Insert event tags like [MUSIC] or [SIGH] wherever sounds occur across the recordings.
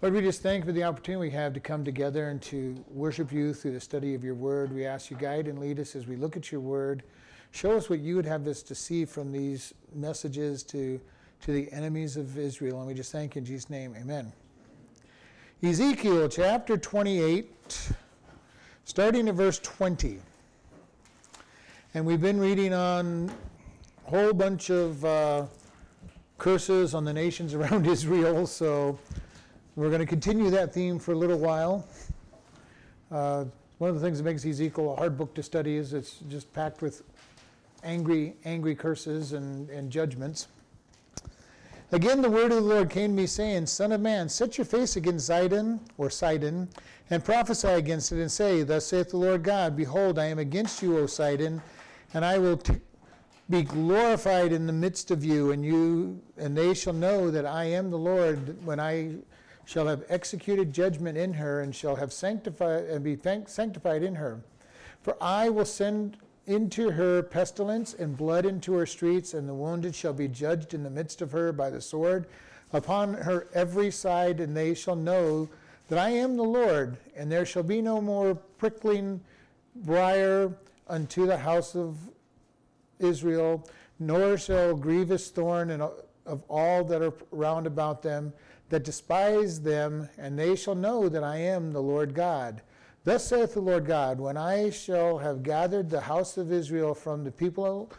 Lord, we just thank you for the opportunity we have to come together and to worship you through the study of your word. We ask you guide and lead us as we look at your word. Show us what you would have us to see from these messages to, to the enemies of Israel. And we just thank you in Jesus' name. Amen. Ezekiel chapter 28, starting at verse 20. And we've been reading on a whole bunch of uh, curses on the nations [LAUGHS] around Israel. So we're going to continue that theme for a little while. Uh, one of the things that makes Ezekiel a hard book to study is it's just packed with angry, angry curses and, and judgments. Again, the word of the Lord came to me, saying, Son of man, set your face against Zidon or Sidon, and prophesy against it, and say, Thus saith the Lord God, Behold, I am against you, O Sidon, and I will t- be glorified in the midst of you, and you and they shall know that I am the Lord when I shall have executed judgment in her and shall have sanctified and be sanctified in her. For I will send into her pestilence and blood into her streets, and the wounded shall be judged in the midst of her by the sword upon her every side, and they shall know that I am the Lord, and there shall be no more prickling briar unto the house of Israel, nor shall grievous thorn of all that are round about them that despise them, and they shall know that I am the Lord God. Thus saith the Lord God, when I shall have gathered the house of Israel from the people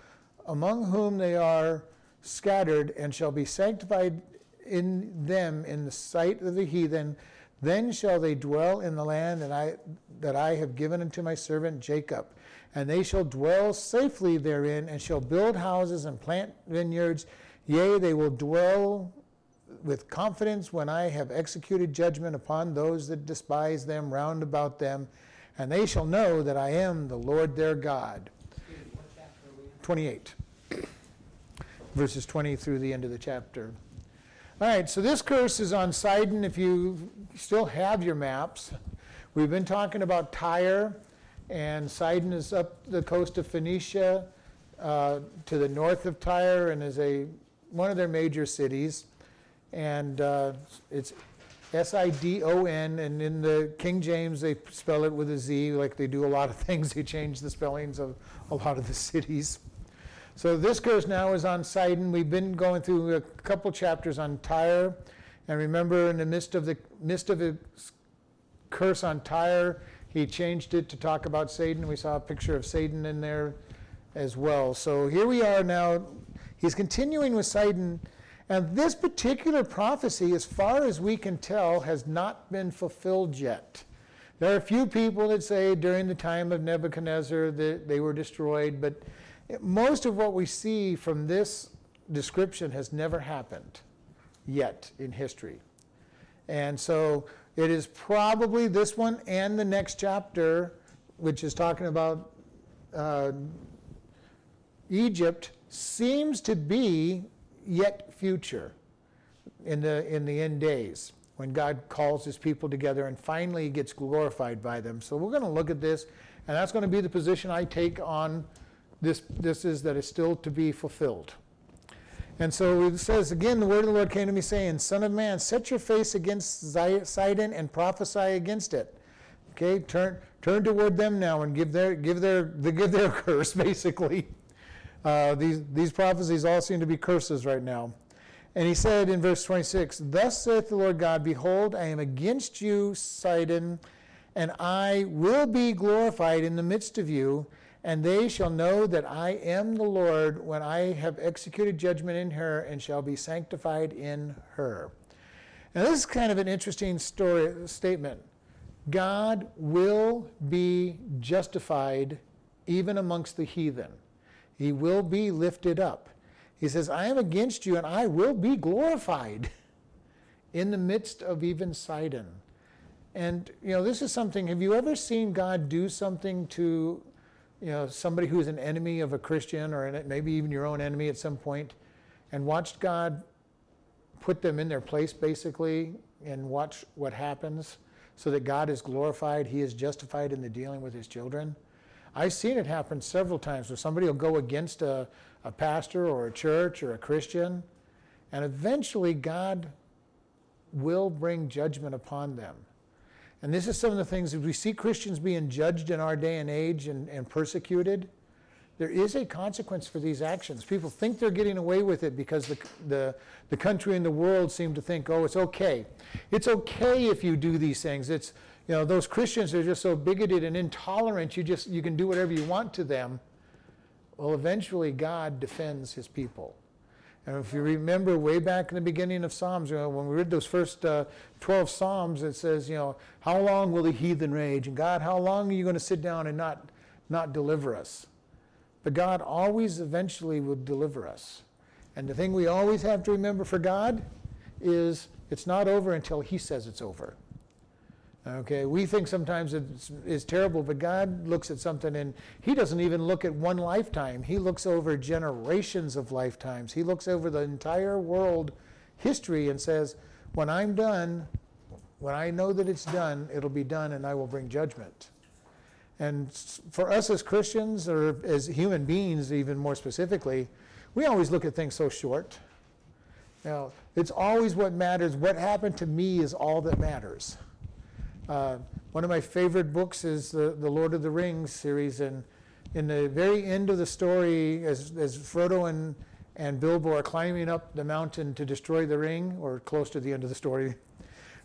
among whom they are scattered, and shall be sanctified in them in the sight of the heathen, then shall they dwell in the land that I, that I have given unto my servant Jacob. And they shall dwell safely therein, and shall build houses and plant vineyards. Yea, they will dwell with confidence when I have executed judgment upon those that despise them round about them, and they shall know that I am the Lord their God. 28. Verses 20 through the end of the chapter. All right, so this curse is on Sidon if you still have your maps. We've been talking about Tyre, and Sidon is up the coast of Phoenicia uh, to the north of Tyre and is a, one of their major cities and uh, it's S I D O N, and in the King James they spell it with a Z, like they do a lot of [LAUGHS] things. They change the spellings of a lot of the cities. So this curse now is on Sidon. We've been going through a couple chapters on Tyre, and remember, in the midst of the midst of the curse on Tyre, he changed it to talk about Satan. We saw a picture of Satan in there as well. So here we are now. He's continuing with Sidon and this particular prophecy, as far as we can tell, has not been fulfilled yet. There are a few people that say during the time of Nebuchadnezzar that they were destroyed, but most of what we see from this description has never happened yet in history. And so it is probably this one and the next chapter, which is talking about uh, Egypt, seems to be yet future in the, in the end days when God calls his people together and finally gets glorified by them. So we're going to look at this, and that's going to be the position I take on this. This is that is still to be fulfilled. And so it says again, the word of the Lord came to me saying, Son of man, set your face against Sidon and prophesy against it. Okay, turn turn toward them now and give their give their [LAUGHS] give their curse basically. Uh, these, these prophecies all seem to be curses right now. And he said in verse 26, Thus saith the Lord God, Behold, I am against you, Sidon, and I will be glorified in the midst of you, and they shall know that I am the Lord when I have executed judgment in her and shall be sanctified in her. Now, this is kind of an interesting story, statement. God will be justified even amongst the heathen. He will be lifted up. He says, I am against you and I will be glorified in the midst of even Sidon. And, you know, this is something, have you ever seen God do something to, you know, somebody who's an enemy of a Christian or maybe even your own enemy at some point and watched God put them in their place basically and watch what happens so that God is glorified, He is justified in the dealing with His children? I've seen it happen several times where somebody will go against a, a pastor or a church or a Christian, and eventually God will bring judgment upon them. And this is some of the things that we see Christians being judged in our day and age and, and persecuted. There is a consequence for these actions. People think they're getting away with it because the, the, the country and the world seem to think, oh, it's okay. It's okay if you do these things. It's, you know, those Christians are just so bigoted and intolerant, you just, you can do whatever you want to them. Well, eventually God defends his people. And if you remember way back in the beginning of Psalms, you know, when we read those first uh, 12 Psalms, it says, you know, how long will the heathen rage? And God, how long are you going to sit down and not, not deliver us? But God always eventually will deliver us. And the thing we always have to remember for God is it's not over until He says it's over. Okay, we think sometimes it's, it's, terrible, but God looks at something and He doesn't even look at one lifetime. He looks over generations of lifetimes. He looks over the entire world history and says, When I'm done, when I know that it's done, it'll be done and I will bring judgment. And for us as Christians, or as human beings, even more specifically, we always look at things so short. Now, it's always what matters. What happened to me is all that matters. Uh, one of my favorite books is the, the Lord of the Rings series, and in the very end of the story, as, as Frodo and, and Bilbo are climbing up the mountain to destroy the ring, or close to the end of the story,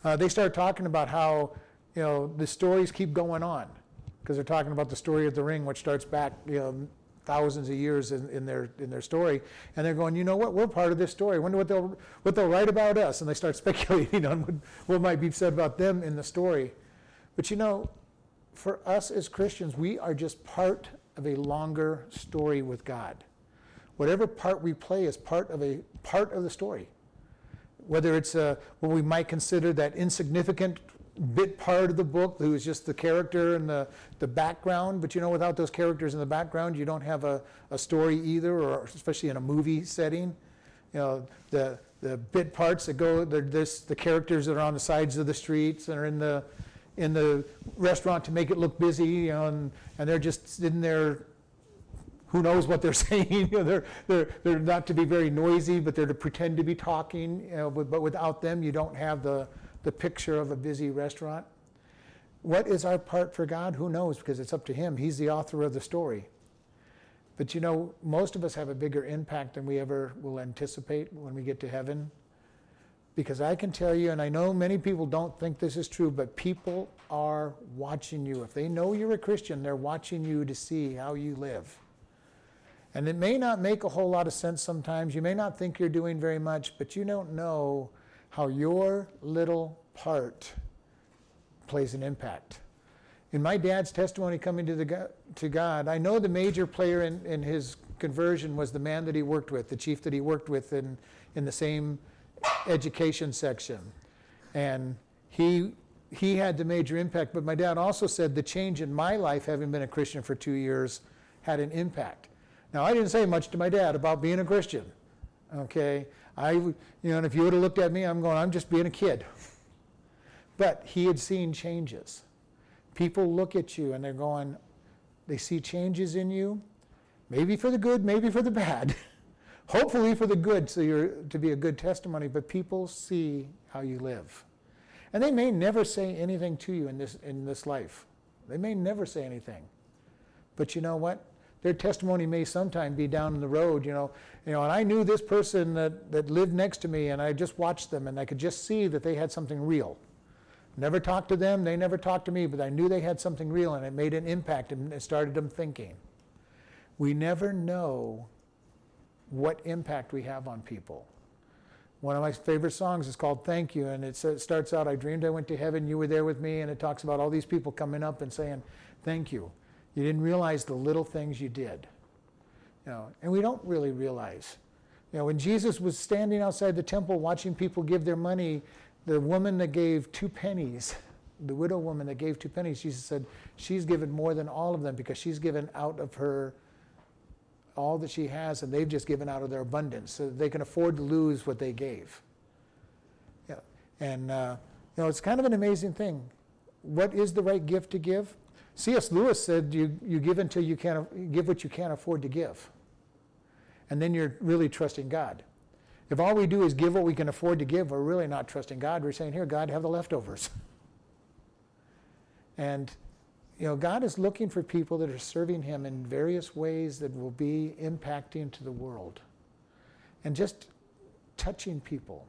uh, they start talking about how you know the stories keep going on because they're talking about the story of the ring, which starts back you know thousands of years in, in, their in their story, and they're going, you know what, we're part of this story. I wonder what they'll what they'll write about us, and they start [LAUGHS] speculating on what, what might be said about them in the story. But you know, for us as Christians, we are just part of a longer story with God. Whatever part we play is part of a part of the story. Whether it's a, what we might consider that insignificant bit part of the book who is just the character and the, the background, but you know, without those characters in the background, you don't have a, a story either, or especially in a movie setting. You know, the, the bit parts that go, this, the characters that are on the sides of the streets and are in the, in the restaurant to make it look busy, you know, and, and they're just sitting there who knows what they're [LAUGHS] saying. you know, they're, they're, they're not to be very noisy, but they're to pretend to be talking. You know, but, but without them, you don't have the, the picture of a busy restaurant. What is our part for God? Who knows? Because it's up to Him. He's the author of the story. But you know, most of us have a bigger impact than we ever will anticipate when we get to heaven. Because I can tell you, and I know many people don't think this is true, but people are watching you. If they know you're a Christian, they're watching you to see how you live. And it may not make a whole lot of sense sometimes. You may not think you're doing very much, but you don't know how your little part plays an impact. In my dad's testimony coming to, the, to God, I know the major player in, in his conversion was the man that he worked with, the chief that he worked with in, in the same education section. And he, he had the major impact. But my dad also said the change in my life, having been a Christian for two years, had an impact. Now, I didn't say much to my dad about being a Christian. Okay? I, you know, and if you would have looked at me, I'm going, I'm just being a kid. But he had seen changes. People look at you and they're going, they see changes in you, maybe for the good, maybe for the bad. [LAUGHS] hopefully for the good, so you're to be a good testimony, but people see how you live. And they may never say anything to you in this, in this life. They may never say anything. But you know what? Their testimony may sometime be down in the road, you know. You know, and I knew this person that, that lived next to me, and I just watched them, and I could just see that they had something real. Never talked to them, they never talked to me, but I knew they had something real, and it made an impact, and it started them thinking. We never know what impact we have on people. One of my favorite songs is called Thank You, and it starts out, I dreamed I went to heaven, you were there with me, and it talks about all these people coming up and saying, Thank you. You didn't realize the little things you did. You know, and we don't really realize. You know, when Jesus was standing outside the temple watching people give their money, the woman that gave two pennies, the widow woman that gave two pennies, Jesus said, She's given more than all of them because she's given out of her all that she has, and they've just given out of their abundance, so they can afford to lose what they gave. Yeah. And uh, you know, it's kind of an amazing thing. What is the right gift to give? C.S. Lewis said, "You you give until you can't give what you can't afford to give." And then you're really trusting God. If all we do is give what we can afford to give, we're really not trusting God. We're saying, Here, God, have the leftovers. [LAUGHS] and, you know, God is looking for people that are serving Him in various ways that will be impacting to the world. And just touching people,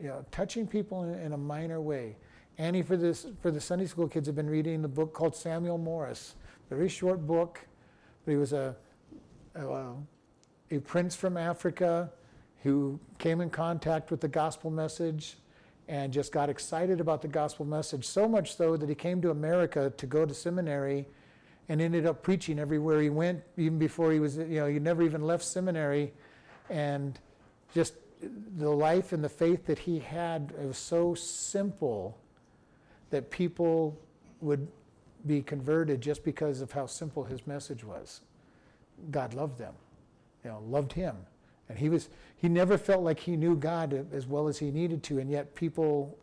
you know, touching people in, in a minor way. Annie, for, this, for the Sunday school kids, have been reading the book called Samuel Morris. Very short book, but he was a, a, a prince from Africa who came in contact with the gospel message and just got excited about the gospel message, so much so that he came to America to go to seminary and ended up preaching everywhere he went, even before he was, you know, he never even left seminary. And just the life and the faith that he had, it was so simple that people would be converted just because of how simple his message was. God loved them, you know, loved him. And he was he never felt like he knew God as well as he needed to, and yet people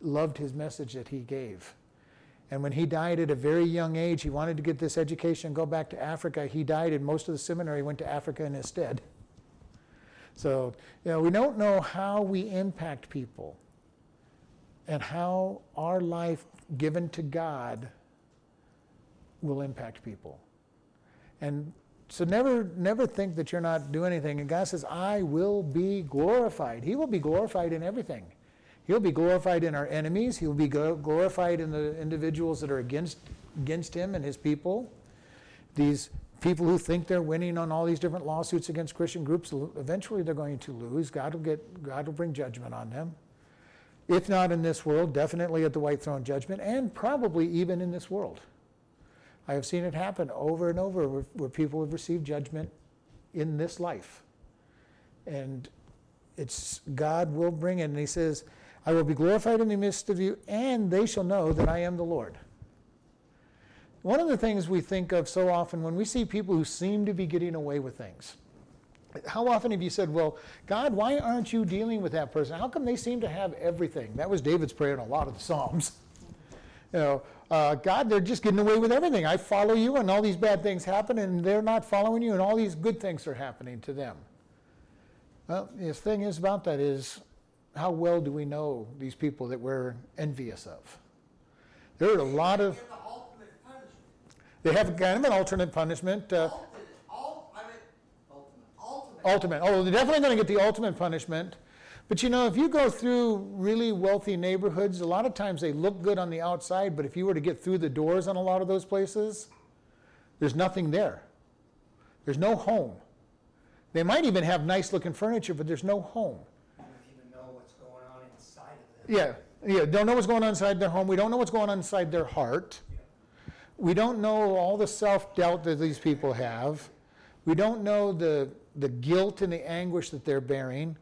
loved his message that he gave. And when he died at a very young age, he wanted to get this education and go back to Africa. He died, and most of the seminary went to Africa in his stead. So, you know, we don't know how we impact people and how our life given to God will impact people. And so never never think that you're not doing anything. And God says, I will be glorified. He will be glorified in everything. He'll be glorified in our enemies. He'll be glorified in the individuals that are against against him and his people. These people who think they're winning on all these different lawsuits against Christian groups, eventually they're going to lose. God will get God will bring judgment on them. If not in this world, definitely at the white throne judgment, and probably even in this world. I have seen it happen over and over where, where people have received judgment in this life. And it's God will bring it. And he says, I will be glorified in the midst of you, and they shall know that I am the Lord. One of the things we think of so often when we see people who seem to be getting away with things, how often have you said, Well, God, why aren't you dealing with that person? How come they seem to have everything? That was David's prayer in a lot of the Psalms. [LAUGHS] You know, uh, God, they're just getting away with everything. I follow you, and all these bad things happen, and they're not following you, and all these good things are happening to them. Well, the thing is about that is, how well do we know these people that we're envious of? There are a lot of. They have kind of an alternate punishment. Uh, ultimate. Oh, they're definitely going to get the ultimate punishment. But you know, if you go through really wealthy neighborhoods, a lot of times they look good on the outside, but if you were to get through the doors on a lot of those places, there's nothing there. There's no home. They might even have nice looking furniture, but there's no home. Don't even know what's going on inside of them. Yeah, yeah, don't know what's going on inside their home. We don't know what's going on inside their heart. We don't know all the self doubt that these people have. We don't know the, the guilt and the anguish that they're bearing.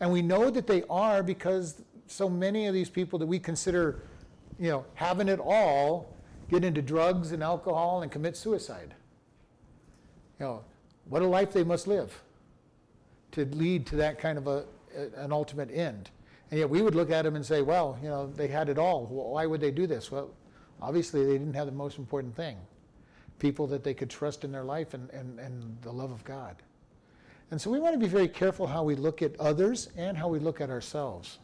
And we know that they are because so many of these people that we consider, you know, having it all get into drugs and alcohol and commit suicide. You know, what a life they must live to lead to that kind of a, an ultimate end. And yet we would look at them and say, well, you know, they had it all. Why would they do this? Well, obviously they didn't have the most important thing people that they could trust in their life and, and, and the love of God. And so we want to be very careful how we look at others and how we look at ourselves.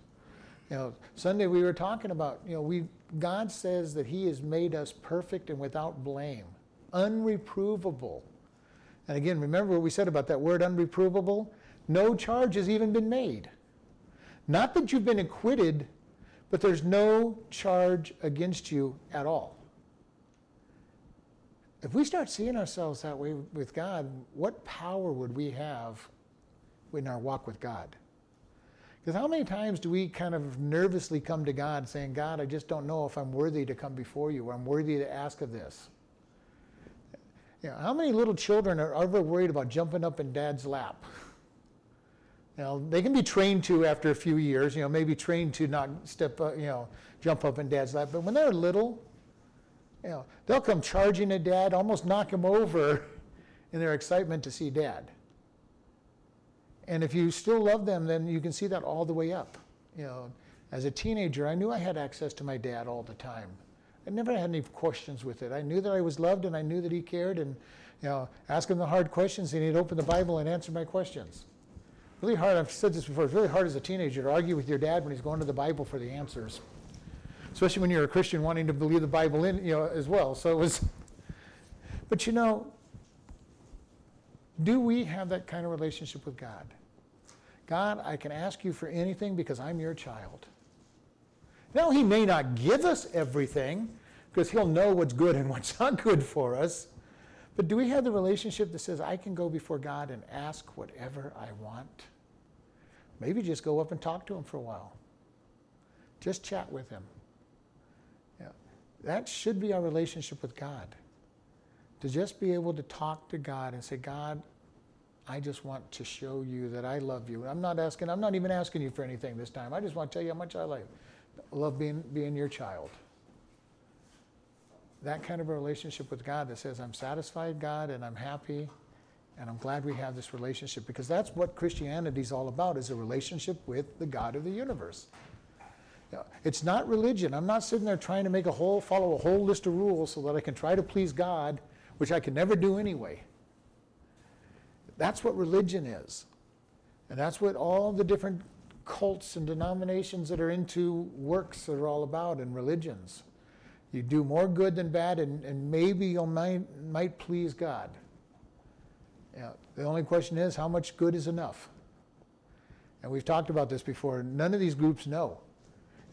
You know, Sunday we were talking about, you know, we God says that He has made us perfect and without blame, unreprovable. And again, remember what we said about that word unreprovable? No charge has even been made. Not that you've been acquitted, but there's no charge against you at all. If we start seeing ourselves that way with God, what power would we have in our walk with God? Because how many times do we kind of nervously come to God saying, God, I just don't know if I'm worthy to come before you or I'm worthy to ask of this? You know, how many little children are ever worried about jumping up in dad's lap? Know, they can be trained to after a few years, you know, maybe trained to not step, uh, you know, jump up in dad's lap. But when they're little, you know, they'll come charging at dad, almost knock him over [LAUGHS] in their excitement to see dad. And if you still love them, then you can see that all the way up. You know, as a teenager, I knew I had access to my dad all the time. I never had any questions with it. I knew that I was loved and I knew that he cared and, you know, ask him the hard questions and he'd open the Bible and answer my questions. really hard. I've said this before. It's really hard as a teenager to argue with your dad when he's going to the Bible for the answers, especially when you're a Christian wanting to believe the Bible in you know as well. So it was. [LAUGHS] But you know, do we have that kind of relationship with God? God, I can ask you for anything because I'm your child. Now, He may not give us everything because He'll know what's good and what's [LAUGHS] not good for us. But do we have the relationship that says, I can go before God and ask whatever I want? Maybe just go up and talk to Him for a while. Just chat with Him. That should be our relationship with God. To just be able to talk to God and say, God, I just want to show you that I love you. I'm not asking, I'm not even asking you for anything this time. I just want to tell you how much I love, love being, being your child that kind of a relationship with God that says, I'm satisfied, God, and I'm happy, and I'm glad we have this relationship because that's what Christianity is all about is a relationship with the God of the universe. It's not religion. I'm not sitting there trying to make a whole follow a whole list of rules so that I can try to please God, which I can never do anyway. That's what religion is. And that's what all the different cults and denominations that are into works are all about and religions. You do more good than bad, and, and maybe you might, might please God. Yeah, the only question is, how much good is enough? And we've talked about this before. None of these groups know.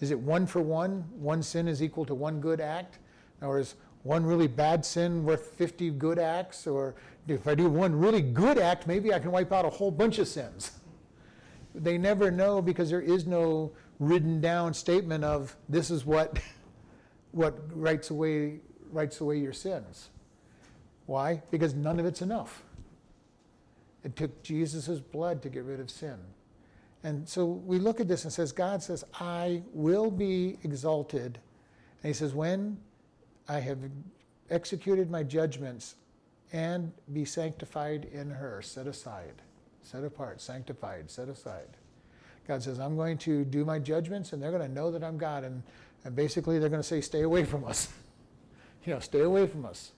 Is it one for one? One sin is equal to one good act? Or is one really bad sin worth 50 good acts? Or if I do one really good act, maybe I can wipe out a whole bunch of sins. They never know because there is no written down statement of this is what [LAUGHS] what writes away, writes away your sins. Why? Because none of it's enough. It took Jesus' blood to get rid of sin. And so we look at this and says, God says, I will be exalted. And he says, when I have executed my judgments and be sanctified in her, set aside, set apart, sanctified, set aside. God says, I'm going to do my judgments and they're going to know that I'm God. And and basically, they're going to say, stay away from us. [LAUGHS] you know, stay away from us.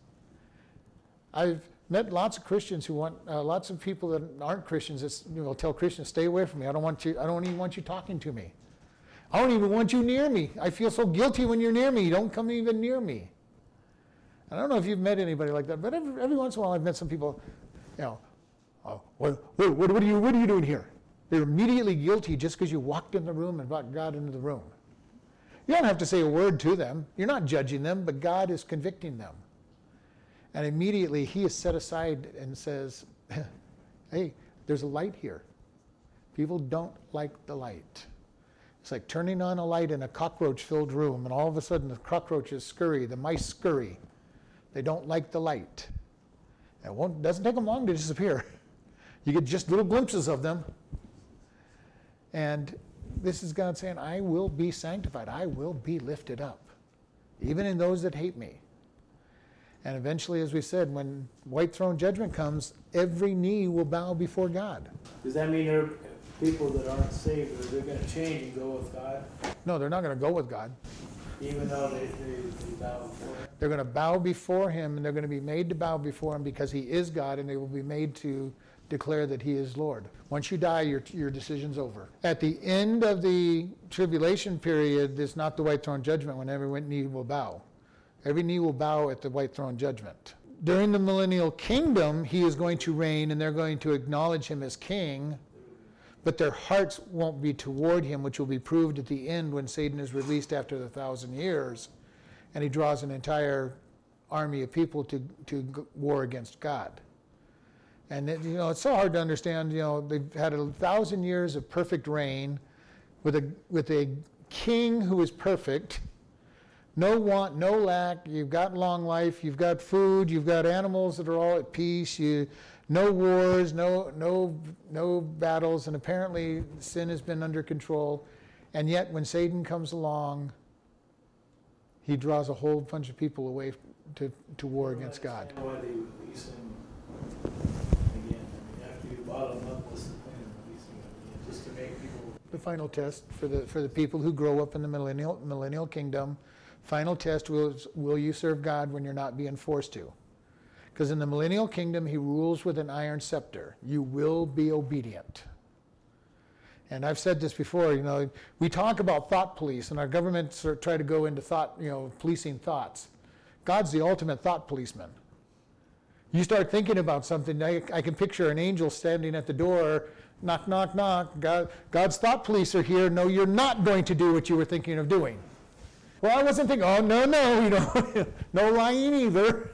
I've met lots of Christians who want, uh, lots of people that aren't Christians that you know, tell Christians, stay away from me. I don't want you, I don't even want you talking to me. I don't even want you near me. I feel so guilty when you're near me. Don't come even near me. I don't know if you've met anybody like that, but every, every once in a while I've met some people, you know, oh, what, what, what, are you, what are you doing here? They're immediately guilty just because you walked in the room and brought God into the room. You don't have to say a word to them. You're not judging them, but God is convicting them. And immediately he is set aside and says, [LAUGHS] Hey, there's a light here. People don't like the light. It's like turning on a light in a cockroach filled room, and all of a sudden the cockroaches scurry, the mice scurry. They don't like the light. It doesn't take them long to disappear. [LAUGHS] You get just little glimpses of them. And this is God saying, I will be sanctified. I will be lifted up, even in those that hate me. And eventually, as we said, when white throne judgment comes, every knee will bow before God. Does that mean there are people that aren't saved, or they're going to change and go with God? No, they're not going to go with God. Even though they, they, they bow before Him? They're going to bow before Him, and they're going to be made to bow before Him because He is God, and they will be made to declare that he is Lord. Once you die, your, your decision's over. At the end of the tribulation period, it's not the white throne judgment when every knee will bow. Every knee will bow at the white throne judgment. During the millennial kingdom, he is going to reign and they're going to acknowledge him as king, but their hearts won't be toward him, which will be proved at the end when Satan is released after the thousand years and he draws an entire army of people to, to war against God. And it, you know, it's so hard to understand. You know, they've had a thousand years of perfect reign, with a with a king who is perfect, no want, no lack. You've got long life. You've got food. You've got animals that are all at peace. You, no wars, no no no battles, and apparently sin has been under control. And yet, when Satan comes along, he draws a whole bunch of people away to, to war against God. The final test for the, for the people who grow up in the millennial, millennial kingdom, final test was will you serve God when you're not being forced to? Because in the millennial kingdom, he rules with an iron scepter. You will be obedient. And I've said this before, you know, we talk about thought police, and our governments of try to go into thought, you know, policing thoughts. God's the ultimate thought policeman. You start thinking about something, I, I can picture an angel standing at the door, knock, knock, knock. God, God's thought police are here. No, you're not going to do what you were thinking of doing. Well, I wasn't thinking, oh, no, no, you know, [LAUGHS] no lying either.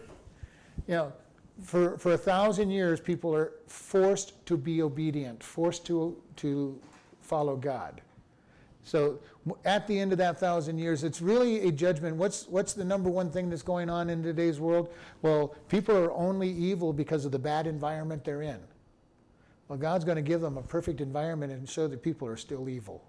You know, for, for a thousand years, people are forced to be obedient, forced to, to follow God. So at the end of that thousand years, it's really a judgment. What's, what's the number one thing that's going on in today's world? Well, people are only evil because of the bad environment they're in. Well, God's going to give them a perfect environment and show that people are still evil.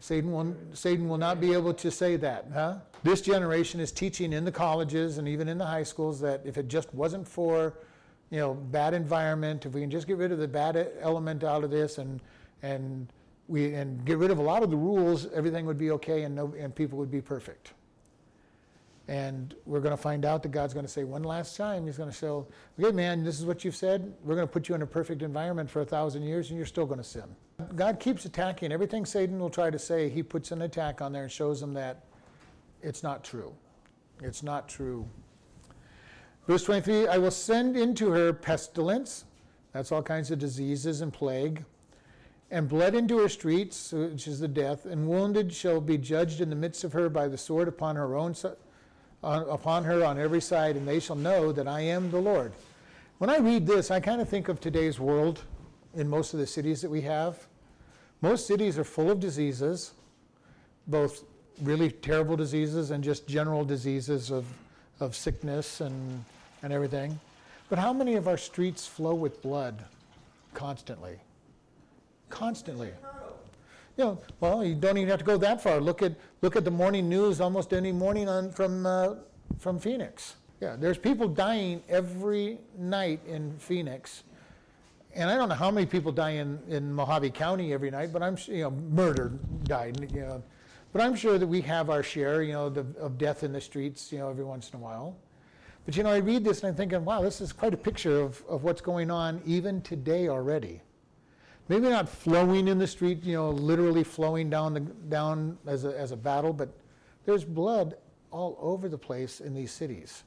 Satan will, Satan will not be able to say that. Huh? This generation is teaching in the colleges and even in the high schools that if it just wasn't for you know, bad environment, if we can just get rid of the bad element out of this and, and, we, and get rid of a lot of the rules, everything would be okay and, no, and people would be perfect. And we're going to find out that God's going to say one last time, He's going to show, okay, man, this is what you've said. We're going to put you in a perfect environment for a thousand years and you're still going to sin. God keeps attacking. Everything Satan will try to say, He puts an attack on there and shows them that it's not true. It's not true. Verse 23 I will send into her pestilence, that's all kinds of diseases and plague, and blood into her streets, which is the death, and wounded shall be judged in the midst of her by the sword upon her own upon her on every side, and they shall know that I am the Lord. When I read this, I kind of think of today's world in most of the cities that we have. Most cities are full of diseases, both really terrible diseases and just general diseases of, of sickness and, and everything. But how many of our streets flow with blood constantly? Constantly. You know, well, you don't even have to go that far. Look at look at the morning news almost any morning on from uh, from Phoenix. Yeah, there's people dying every night in Phoenix, and I don't know how many people die in, in Mohave County every night, but I'm you know murdered died. You know, but I'm sure that we have our share, you know, the, of death in the streets, you know, every once in a while. But you know, I read this and I'm thinking, wow, this is quite a picture of, of what's going on even today already maybe not flowing in the street, you know, literally flowing down the down as a, as a battle, but there's blood all over the place in these cities.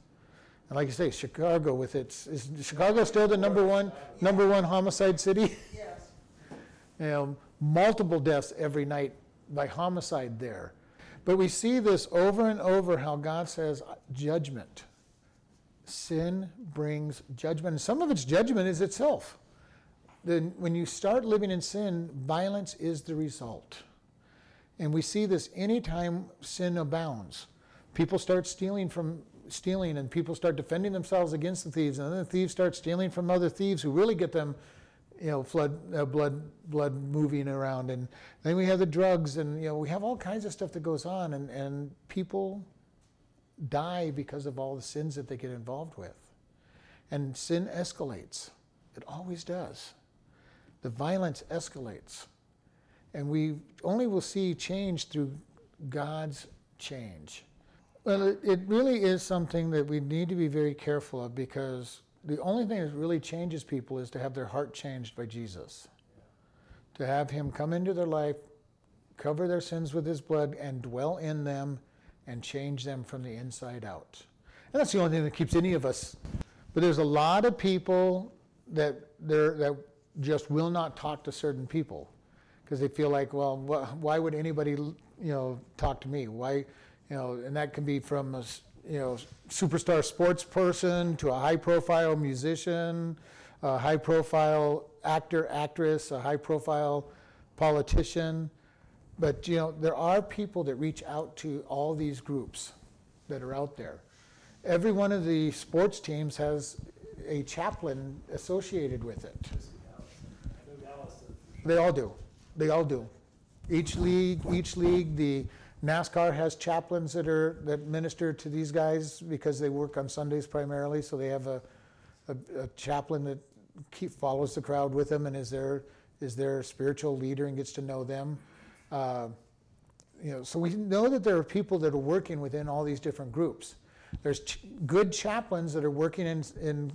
And like you say, Chicago with its is Chicago still the number one number one homicide city? Yes. [LAUGHS] you know, multiple deaths every night by homicide there. But we see this over and over how God says judgment. Sin brings judgment. And some of its judgment is itself then when you start living in sin, violence is the result. And we see this anytime sin abounds. People start stealing from stealing and people start defending themselves against the thieves. And then the thieves start stealing from other thieves who really get them you know flood uh, blood blood moving around. And then we have the drugs and you know we have all kinds of stuff that goes on and and people die because of all the sins that they get involved with. And sin escalates. It always does the violence escalates. And we only will see change through God's change. Well, it, it really is something that we need to be very careful of because the only thing that really changes people is to have their heart changed by Jesus. To have Him come into their life, cover their sins with His blood, and dwell in them and change them from the inside out. And that's the only thing that keeps any of us. But there's a lot of people that, that just will not talk to certain people because they feel like, well, wh- why would anybody, you know, talk to me? Why, you know, and that can be from a, you know, superstar sports person to a high-profile musician, a high-profile actor, actress, a high-profile politician. But you know, there are people that reach out to all these groups that are out there. Every one of the sports teams has a chaplain associated with it. They all do. They all do. Each league, each league, the NASCAR has chaplains that are that minister to these guys because they work on Sundays primarily. So they have a, a, a chaplain that keep follows the crowd with them and is their is their spiritual leader and gets to know them. Uh, you know, so we know that there are people that are working within all these different groups. There's ch- good chaplains that are working in, in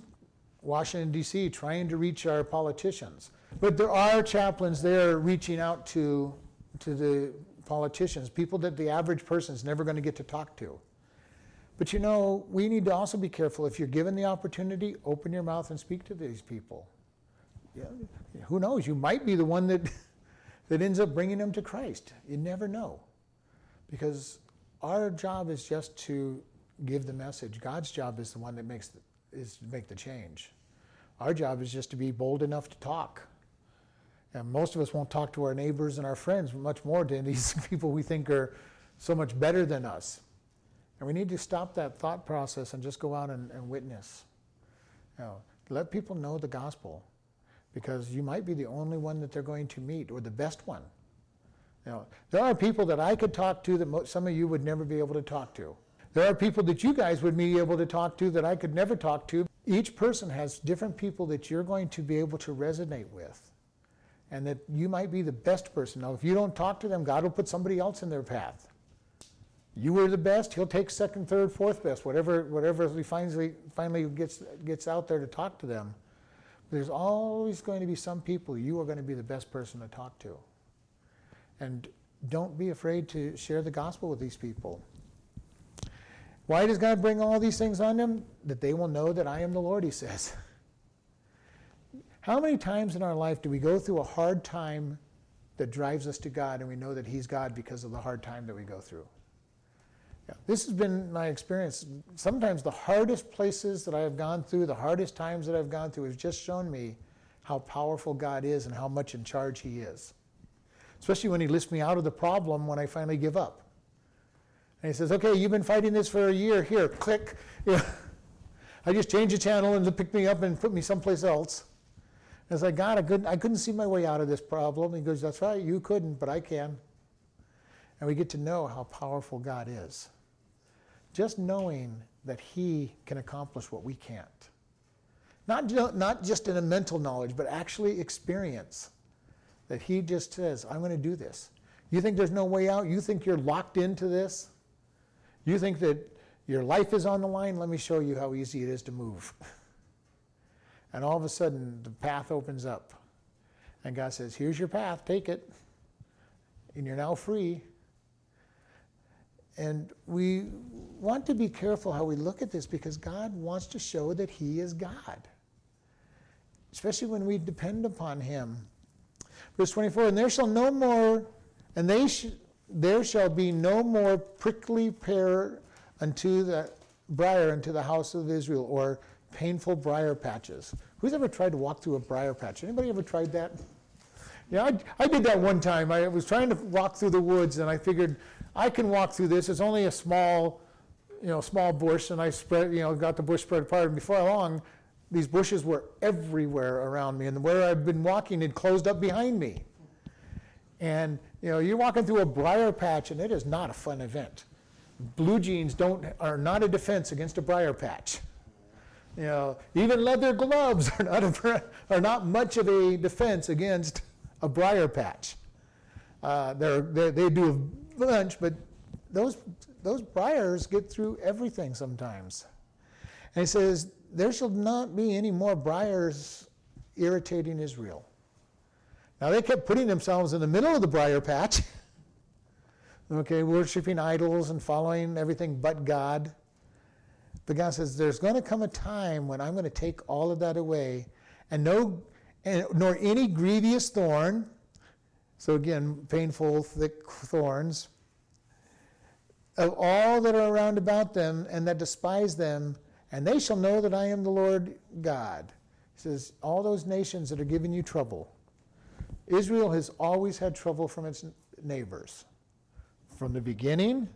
Washington, D.C., trying to reach our politicians. But there are chaplains there reaching out to, to the politicians, people that the average person is never going to get to talk to. But you know, we need to also be careful. If you're given the opportunity, open your mouth and speak to these people. Yeah, who knows? You might be the one that, [LAUGHS] that ends up bringing them to Christ. You never know. Because our job is just to give the message. God's job is the one that makes the, is to make the change. Our job is just to be bold enough to talk. And most of us won't talk to our neighbors and our friends, much more to [LAUGHS] these people we think are so much better than us. And we need to stop that thought process and just go out and, and witness. You know, let people know the gospel because you might be the only one that they're going to meet or the best one. You know, there are people that I could talk to that mo- some of you would never be able to talk to. There are people that you guys would be able to talk to that I could never talk to. Each person has different people that you're going to be able to resonate with. And that you might be the best person. Now, if you don't talk to them, God will put somebody else in their path. You were the best, he'll take second, third, fourth best, whatever, whatever he finally, finally gets, gets out there to talk to them. There's always going to be some people you are going to be the best person to talk to. And don't be afraid to share the gospel with these people. Why does God bring all these things on them? That they will know that I am the Lord, he says. How many times in our life do we go through a hard time that drives us to God and we know that he's God because of the hard time that we go through? Yeah, this has been my experience. Sometimes the hardest places that I have gone through, the hardest times that I've gone through, has just shown me how powerful God is and how much in charge He is. Especially when He lifts me out of the problem when I finally give up. And He says, Okay, you've been fighting this for a year. Here, click. [LAUGHS] I just changed the channel and they picked me up and put me someplace else. And I couldn't, I couldn't see my way out of this problem. He goes, That's right, you couldn't, but I can. And we get to know how powerful God is just knowing that He can accomplish what we can't. Not, not just in a mental knowledge, but actually experience that He just says, I'm going to do this. You think there's no way out? You think you're locked into this? You think that your life is on the line? Let me show you how easy it is to move. [LAUGHS] And all of a sudden, the path opens up. And God says, Here's your path, take it. And you're now free. And we want to be careful how we look at this because God wants to show that He is God, especially when we depend upon Him. Verse 24, and there shall no more, and they sh- there shall be no more prickly pear unto the briar unto the house of Israel, or painful briar patches. Who's ever tried to walk through a briar patch? Anybody ever tried that? Yeah, I, I did that one time. I was trying to walk through the woods, and I figured I can walk through this. It's only a small, you know, small bush, and I spread, you know, got the bush spread apart. And before long, these bushes were everywhere around me, and where I'd been walking had closed up behind me. And you know, you're walking through a briar patch, and it is not a fun event. Blue jeans don't are not a defense against a briar patch. You know, even leather gloves [LAUGHS] are not a, are not much of a defense against a briar patch. Uh, they're, they're, they do a bunch, but those, those briars get through everything sometimes. And he says, There shall not be any more briars irritating Israel. Now they kept putting themselves in the middle of the briar patch, [LAUGHS] okay, worshiping idols and following everything but God. But God says, There's going to come a time when I'm going to take all of that away, and no, and, nor any grievous thorn, so again, painful, thick thorns of all that are around about them and that despise them, and they shall know that I am the Lord God. He says, all those nations that are giving you trouble. Israel has always had trouble from its neighbors. From the beginning,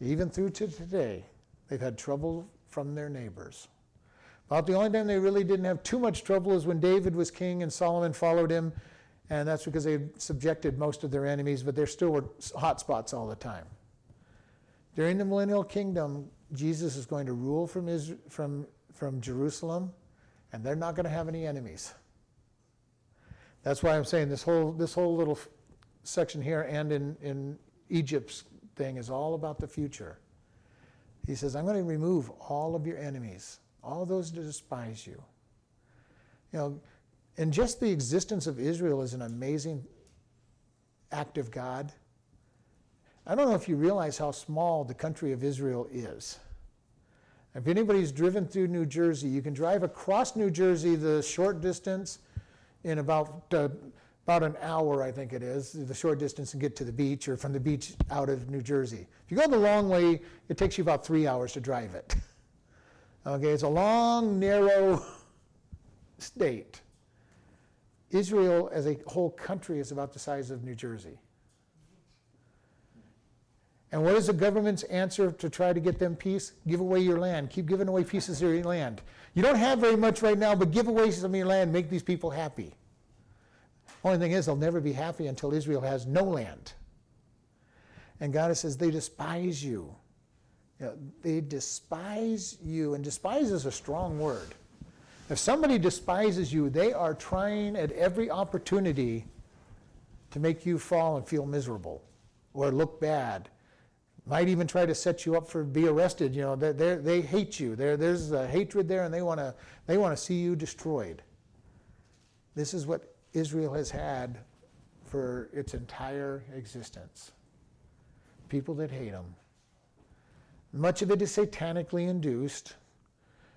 even through to today, they've had trouble from their neighbors. About the only time they really didn't have too much trouble is when David was king and Solomon followed him and that's because they subjected most of their enemies, but there still were hot spots all the time. During the millennial kingdom, Jesus is going to rule from, Israel, from, from Jerusalem, and they're not going to have any enemies. That's why I'm saying this whole, this whole little section here and in, in Egypt's thing is all about the future. He says, I'm going to remove all of your enemies all those that despise you. You know, and just the existence of Israel is an amazing act of God. I don't know if you realize how small the country of Israel is. If anybody's driven through New Jersey, you can drive across New Jersey the short distance in about uh, about an hour, I think it is, the short distance and get to the beach, or from the beach out of New Jersey. If you go the long way, it takes you about three hours to drive it. [LAUGHS] okay, it's a long, narrow [LAUGHS] state. Israel, as a whole country, is about the size of New Jersey. And what is the government's answer to try to get them peace? Give away your land. Keep giving away pieces of your land. You don't have very much right now, but give away some of your land. Make these people happy. Only thing is, they'll never be happy until Israel has no land. And God says, they despise you. you know, they despise you. And despise is a strong word. If somebody despises you, they are trying at every opportunity to make you fall and feel miserable or look bad. Might even try to set you up for be arrested. You know, they they hate you. There, there's a hatred there, and they want to they want to see you destroyed. This is what Israel has had for its entire existence. People that hate them. Much of it is satanically induced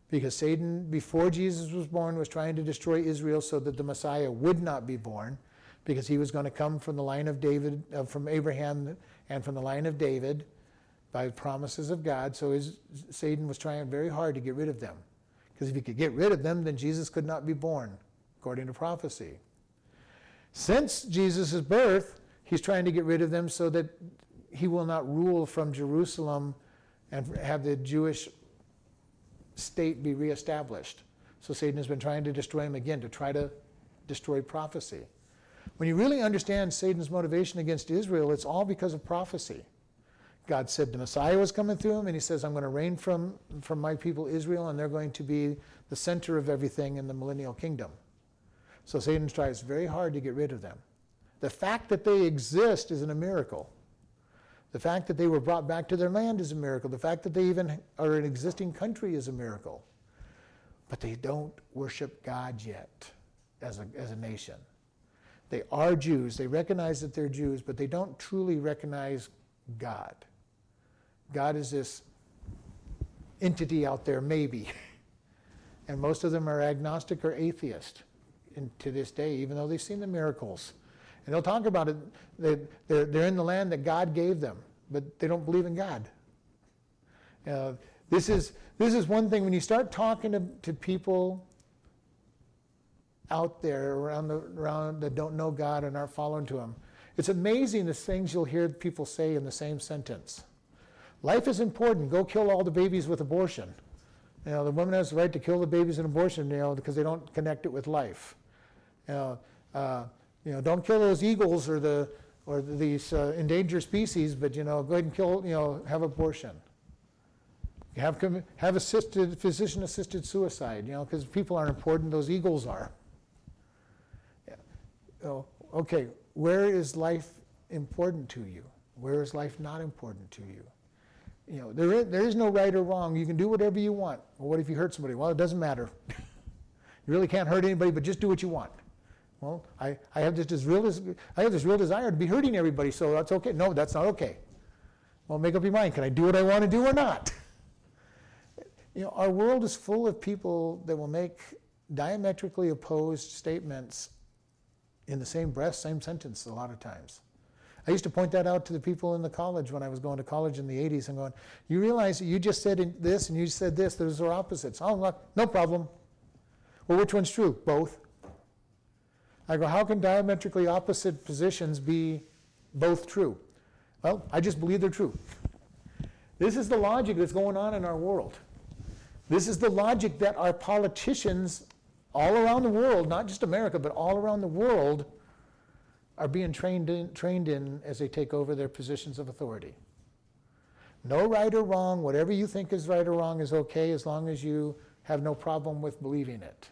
because Satan, before Jesus was born, was trying to destroy Israel so that the Messiah would not be born because he was going to come from the line of David, uh, from Abraham, and from the line of David by promises of God. So his, Satan was trying very hard to get rid of them. Because if he could get rid of them, then Jesus could not be born, according to prophecy. Since Jesus' birth, he's trying to get rid of them so that he will not rule from Jerusalem and have the Jewish state be reestablished. So Satan has been trying to destroy him again, to try to destroy prophecy. When you really understand Satan's motivation against Israel, it's all because of prophecy. God said the Messiah was coming through him, and he says, I'm going to reign from, from my people Israel, and they're going to be the center of everything in the millennial kingdom. So Satan tries very hard to get rid of them. The fact that they exist isn't a miracle. The fact that they were brought back to their land is a miracle. The fact that they even are an existing country is a miracle. But they don't worship God yet as a, as a nation. They are Jews. They recognize that they're Jews, but they don't truly recognize God. God is this entity out there, maybe. [LAUGHS] And most of them are agnostic or atheist in, to this day, even though they've seen the miracles. And they'll talk about it. They, they're, they're in the land that God gave them, but they don't believe in God. Uh, this, is, this is one thing when you start talking to, to people out there around, the, around that don't know God and aren't following to Him. It's amazing the things you'll hear people say in the same sentence. Life is important. Go kill all the babies with abortion. You know, the woman has the right to kill the babies in abortion, you know, because they don't connect it with life. You know, uh, you know, don't kill those eagles or the or these uh, endangered species, but you know, go ahead and kill. You know, have abortion. Have have assisted physician-assisted suicide. You know, because people aren't important; those eagles are. Yeah. Know, okay, where is life important to you? Where is life not important to you? You know, there is, there is no right or wrong. You can do whatever you want. Well, what if you hurt somebody? Well, it doesn't matter. [LAUGHS] you really can't hurt anybody, but just do what you want. Well, I, I have this, this real I have this real desire to be hurting everybody, so that's okay. No, that's not okay. Well, make up your mind. Can I do what I want to do or not? [LAUGHS] You know, our world is full of people that will make diametrically opposed statements in the same breath, same sentence a lot of times. I used to point that out to the people in the college when I was going to college in the 80s and going, you realize you just said this and you said this, those are opposites. Oh, no problem. Well, which one's true? Both. I go, how can diametrically opposite positions be both true? Well, I just believe they're true. This is the logic that's going on in our world. This is the logic that our politicians all around the world, not just America, but all around the world, are being trained in, trained in as they take over their positions of authority. No right or wrong, whatever you think is right or wrong is okay as long as you have no problem with believing it.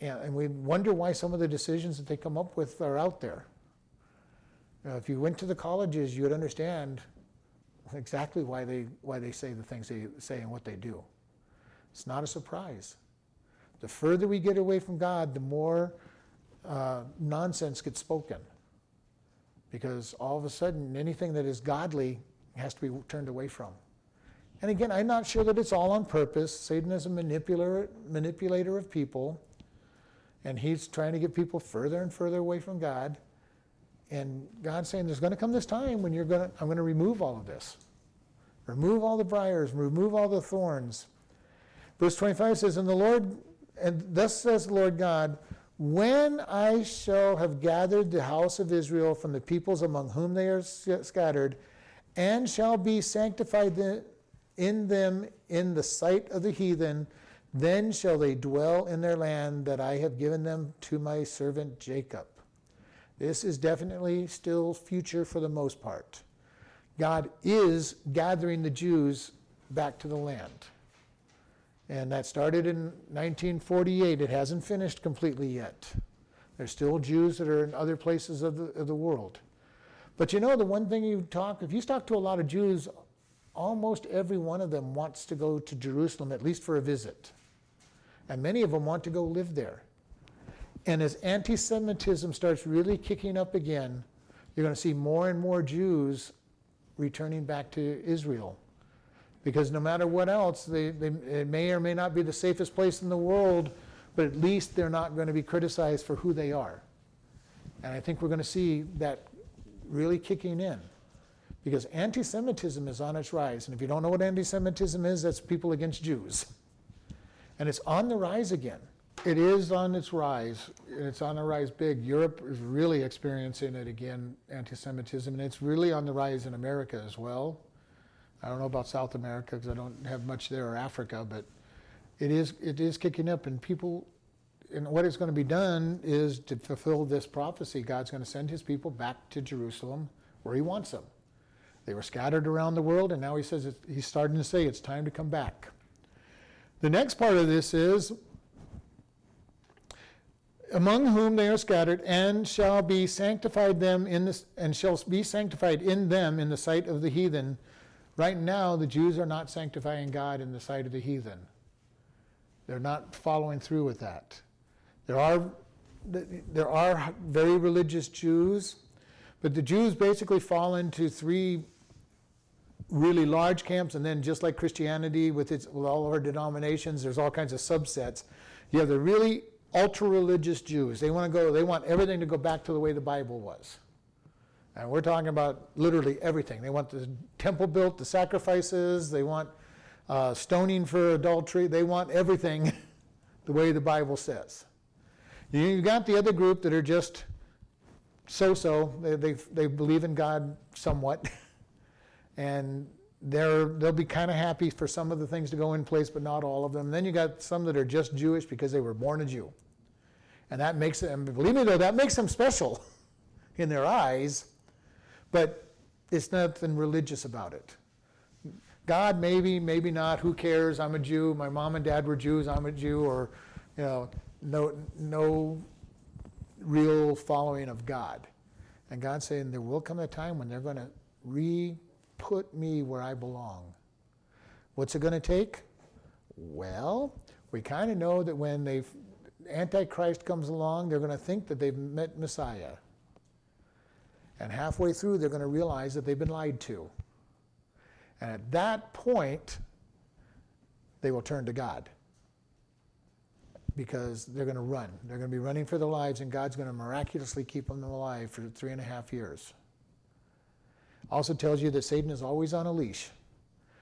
And we wonder why some of the decisions that they come up with are out there. Now, if you went to the colleges, you would understand exactly why they, why they say the things they say and what they do. It's not a surprise. The further we get away from God, the more uh, nonsense gets spoken. Because all of a sudden, anything that is godly has to be turned away from. And again, I'm not sure that it's all on purpose. Satan is a manipulator, manipulator of people, and he's trying to get people further and further away from God. And God's saying there's going to come this time when you're going to, I'm going to remove all of this. Remove all the briars, remove all the thorns. Verse 25 says, And the Lord, and thus says the Lord God, when I shall have gathered the house of Israel from the peoples among whom they are scattered, and shall be sanctified in them in the sight of the heathen, then shall they dwell in their land that I have given them to my servant Jacob. This is definitely still future for the most part. God is gathering the Jews back to the land. And that started in 1948. It hasn't finished completely yet. There's still Jews that are in other places of the, of the world. But you know, the one thing you talk, if you talk to a lot of Jews, almost every one of them wants to go to Jerusalem, at least for a visit. And many of them want to go live there. And as anti Semitism starts really kicking up again, you're going to see more and more Jews returning back to Israel. Because no matter what else, they, they, it may or may not be the safest place in the world, but at least they're not going to be criticized for who they are. And I think we're going to see that really kicking in. Because anti Semitism is on its rise. And if you don't know what anti Semitism is, that's people against Jews. And it's on the rise again. It is on its rise. and It's on the rise big. Europe is really experiencing it again, anti Semitism, and it's really on the rise in America as well. I don't know about South America because I don't have much there or Africa, but it is, it is kicking up, and people, and what is going to be done is to fulfill this prophecy. God's going to send his people back to Jerusalem where he wants them. They were scattered around the world, and now he says he's starting to say it's time to come back. The next part of this is among whom they are scattered, and shall be sanctified them in this, and shall be sanctified in them in the sight of the heathen. Right now, the Jews are not sanctifying God in the sight of the heathen. They're not following through with that. There are, there are very religious Jews, but the Jews basically fall into three really large camps, and then just like Christianity with, its, with all of our denominations, there's all kinds of subsets. You have the really ultra religious Jews. They want to go, they want everything to go back to the way the Bible was. And we're talking about literally everything. They want the temple built, the sacrifices, they want uh, stoning for adultery, they want everything [LAUGHS] the way the Bible says. You've got the other group that are just so so, they, they, they believe in God somewhat, [LAUGHS] and they're, they'll be kind of happy for some of the things to go in place, but not all of them. And then you got some that are just Jewish because they were born a Jew. And that makes them, believe me though, that makes them special [LAUGHS] in their eyes, but it's nothing religious about it. God, maybe, maybe not, who cares? I'm a Jew, my mom and dad were Jews, I'm a Jew, or, you know, no, no real following of God. And God's saying there will come a time when they're going to re put me where I belong. What's it going to take? Well, we kind of know that when they've Antichrist comes along, they're going to think that they've met Messiah. And halfway through, they're going to realize that they've been lied to. And at that point, they will turn to God. Because they're going to run. They're going to be running for their lives, and God's going to miraculously keep them alive for three and a half years. Also tells you that Satan is always on a leash.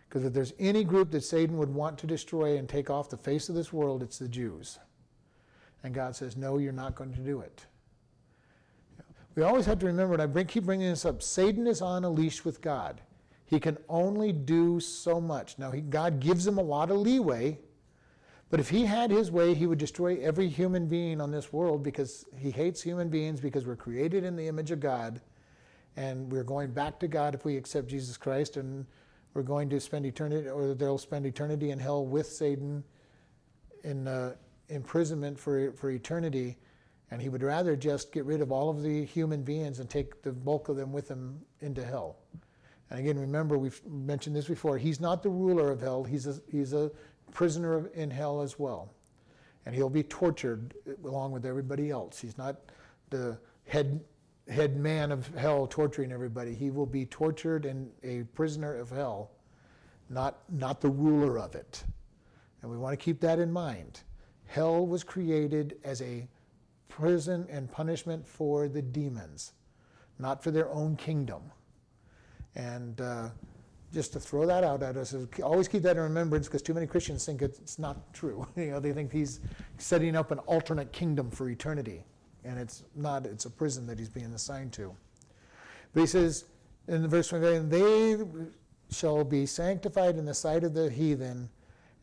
Because if there's any group that Satan would want to destroy and take off the face of this world, it's the Jews. And God says, No, you're not going to do it. We always have to remember, and I bring, keep bringing this up Satan is on a leash with God. He can only do so much. Now, he, God gives him a lot of leeway, but if he had his way, he would destroy every human being on this world because he hates human beings because we're created in the image of God and we're going back to God if we accept Jesus Christ and we're going to spend eternity, or they'll spend eternity in hell with Satan in. Uh, imprisonment for, for eternity, and he would rather just get rid of all of the human beings and take the bulk of them with him into hell. And again, remember, we've mentioned this before. He's not the ruler of hell, he's a, he's a prisoner in hell as well. And he'll be tortured along with everybody else. He's not the head, head man of hell torturing everybody. He will be tortured and a prisoner of hell, not, not the ruler of it. And we want to keep that in mind. Hell was created as a prison and punishment for the demons, not for their own kingdom. And uh, just to throw that out at us, always keep that in remembrance because too many Christians think it's not true. [LAUGHS] you know, they think he's setting up an alternate kingdom for eternity, and it's not. It's a prison that he's being assigned to. But he says in verse 29, they shall be sanctified in the sight of the heathen,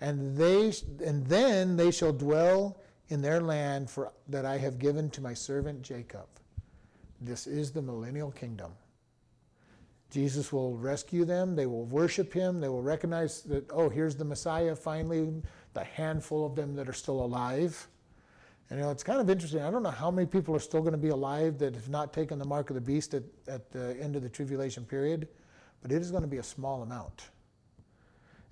and they and then they shall dwell in their land for that I have given to my servant Jacob. This is the millennial kingdom. Jesus will rescue them. They will worship him. They will recognize that, oh, here's the Messiah finally, the handful of them that are still alive. And you know, it's kind of interesting. I don't know how many people are still going to be alive that have not taken the mark of the beast at, at the end of the tribulation period, but it is going to be a small amount.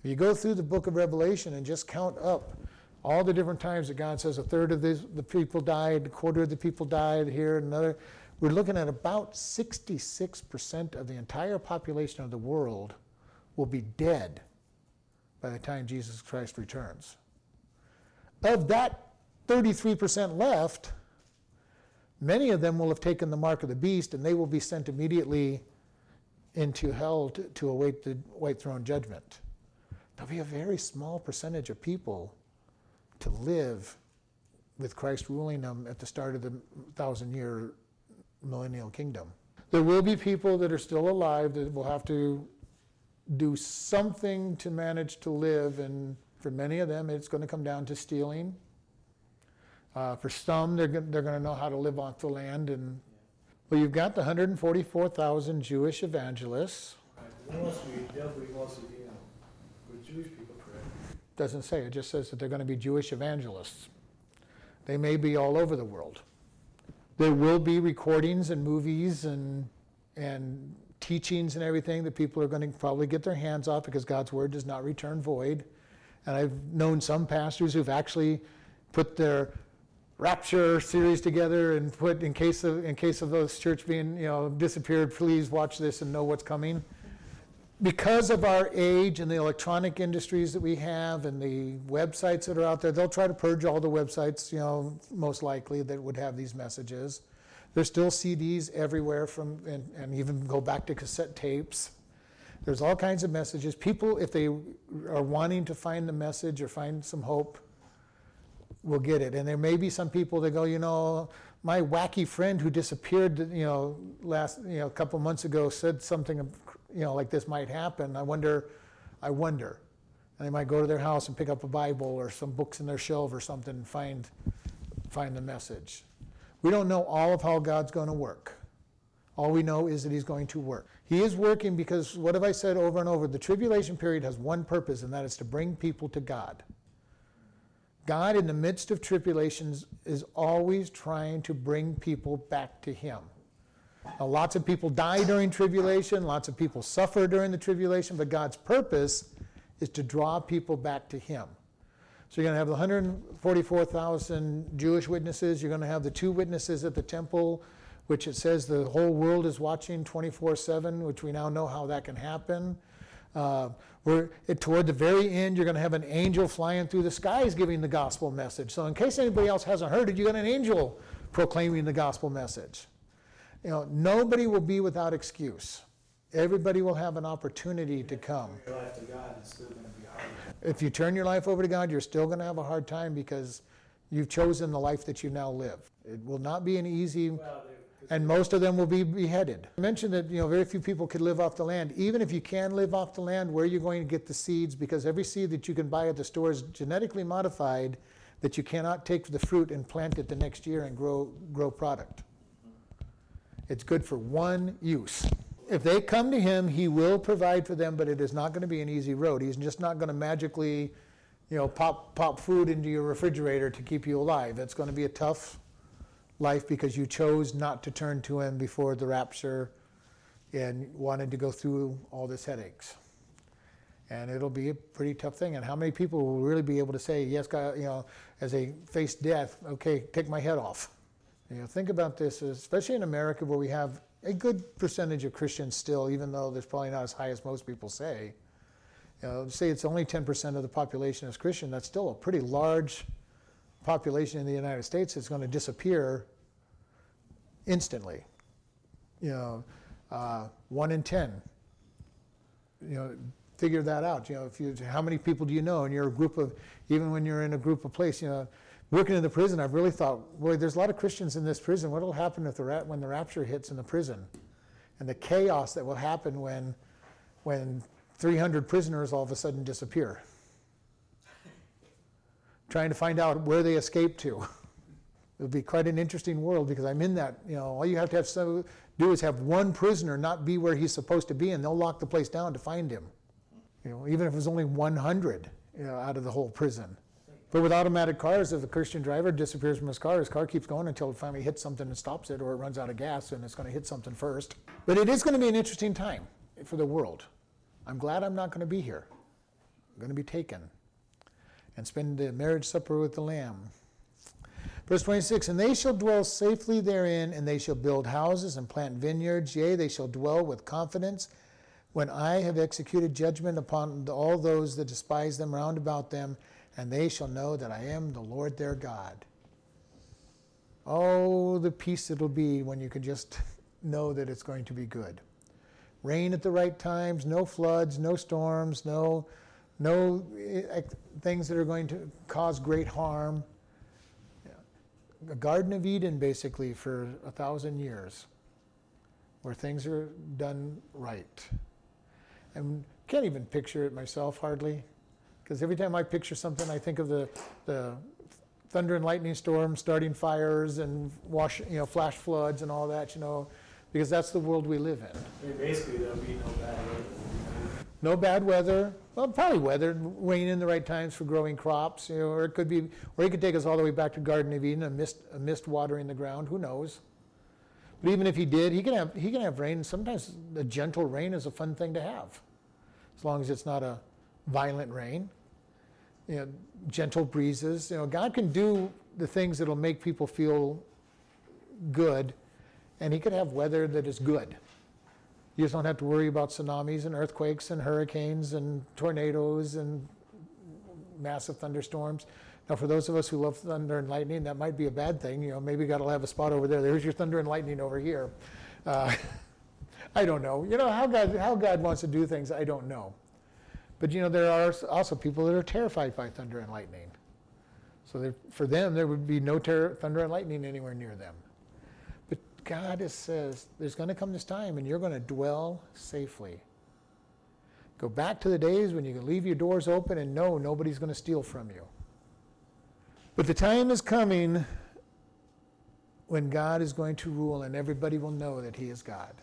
If you go through the book of Revelation and just count up all the different times that God says a third of the, the people died, a quarter of the people died here, another we're looking at about 66% of the entire population of the world will be dead by the time Jesus Christ returns. Of that 33% left, many of them will have taken the mark of the beast and they will be sent immediately into hell to, to await the white throne judgment. There'll be a very small percentage of people to live with Christ ruling them at the start of the thousand year millennial kingdom. There will be people that are still alive that will have to do something to manage to live, and for many of them, it's going to come down to stealing. Uh, for some, they're, they're going to know how to live off the land. And well, you've got the 144,000 Jewish evangelists. Right. You know, with Jewish people? Doesn't say. It just says that they're going to be Jewish evangelists. They may be all over the world. There will be recordings and movies and, and teachings and everything that people are going to probably get their hands off because God's word does not return void. And I've known some pastors who've actually put their rapture series together and put in case of in case of those church being you know disappeared please watch this and know what's coming because of our age and the electronic industries that we have and the websites that are out there, they'll try to purge all the websites, you know, most likely that would have these messages. There's still CDs everywhere from, and, and even go back to cassette tapes. There's all kinds of messages. People, if they are wanting to find the message or find some hope, will get it. And there may be some people that go, you know, my wacky friend who disappeared, you know, last, you know, a couple months ago said something you know, like this might happen. I wonder, I wonder. And they might go to their house and pick up a Bible or some books in their shelf or something and find, find the message. We don't know all of how God's going to work. All we know is that He's going to work. He is working because, what have I said over and over? The tribulation period has one purpose, and that is to bring people to God. God, in the midst of tribulations, is always trying to bring people back to Him. Now, lots of people die during tribulation, lots of people suffer during the tribulation, but God's purpose is to draw people back to Him. So you're going to have the 144,000 Jewish witnesses. You're going to have the two witnesses at the temple, which it says the whole world is watching 24 7, which we now know how that can happen. Uh, we're, it, toward the very end, you're going to have an angel flying through the skies giving the gospel message. So, in case anybody else hasn't heard it, you got an angel proclaiming the gospel message you know, nobody will be without excuse. Everybody will have an opportunity to come. If you turn your life over to God, you're still going to have a hard time because you've chosen the life that you now live. It will not be an easy, and most of them will be beheaded. I mentioned that you know very few people could live off the land. Even if you can live off the land, where are you going to get the seeds? Because every seed that you can buy at the store is genetically modified, that you cannot take the fruit and plant it the next year and grow grow product. It's good for one use. If they come to him, he will provide for them, but it is not going to be an easy road. He's just not going to magically, you know, pop pop food into your refrigerator to keep you alive. It's going to be a tough life because you chose not to turn to him before the rapture and wanted to go through all this headaches. And it'll be a pretty tough thing. And how many people will really be able to say, yes, God, you know, as they face death, okay, take my head off? You know, think about this, especially in America where we have a good percentage of Christians still, even though there's probably not as high as most people say. You know, say it's only 10% of the population is Christian, that's still a pretty large population in the United States that's going to disappear instantly. You know, uh, one in 10. You know, figure that out. You know, if you, how many people do you know? And you're a group of, even when you're in a group of place, you know, working in the prison, I've really thought, boy, there's a lot of Christians in this prison. What will happen if the ra- when the rapture hits in the prison, and the chaos that will happen when, when 300 prisoners all of a sudden disappear, trying to find out where they escaped to. [LAUGHS] It'll be quite an interesting world because I'm in that. You know, all you have to have so, do is have one prisoner not be where he's supposed to be, and they'll lock the place down to find him. You know, even if it was only 100 you know, out of the whole prison. But with automatic cars, if the Christian driver disappears from his car, his car keeps going until it finally hits something and stops it, or it runs out of gas and it's going to hit something first. But it is going to be an interesting time for the world. I'm glad I'm not going to be here. I'm going to be taken and spend the marriage supper with the Lamb. Verse 26 And they shall dwell safely therein, and they shall build houses and plant vineyards. Yea, they shall dwell with confidence when I have executed judgment upon all those that despise them round about them and they shall know that I am the Lord their God. Oh, the peace it'll be when you can just [LAUGHS] know that it's going to be good. Rain at the right times, no floods, no storms, no, no eh, things that are going to cause great harm. A Garden of Eden, basically, for a thousand years, where things are done right. I can't even picture it myself, hardly. Because every time I picture something, I think of the, the thunder and lightning storms, starting fires and wash, you know, flash floods and all that, you know, because that's the world we live in. basically, there'll be no bad weather. No bad weather. Well, probably weather, rain in the right times for growing crops, you know, or it could be, or he could take us all the way back to Garden of Eden, a mist, a mist watering the ground. Who knows? But even if he did, he can have he can have rain. Sometimes a gentle rain is a fun thing to have, as long as it's not a violent rain, you know, gentle breezes. You know, God can do the things that'll make people feel good, and He could have weather that is good. You just don't have to worry about tsunamis and earthquakes and hurricanes and tornadoes and massive thunderstorms. Now, for those of us who love thunder and lightning, that might be a bad thing. You know, maybe God will have a spot over there. There's your thunder and lightning over here. Uh, [LAUGHS] I don't know. You know how God how God wants to do things. I don't know. But you know, there are also people that are terrified by thunder and lightning. So for them, there would be no ter- thunder and lightning anywhere near them. But God says there's going to come this time and you're going to dwell safely. Go back to the days when you can leave your doors open and know nobody's going to steal from you. But the time is coming when God is going to rule and everybody will know that He is God.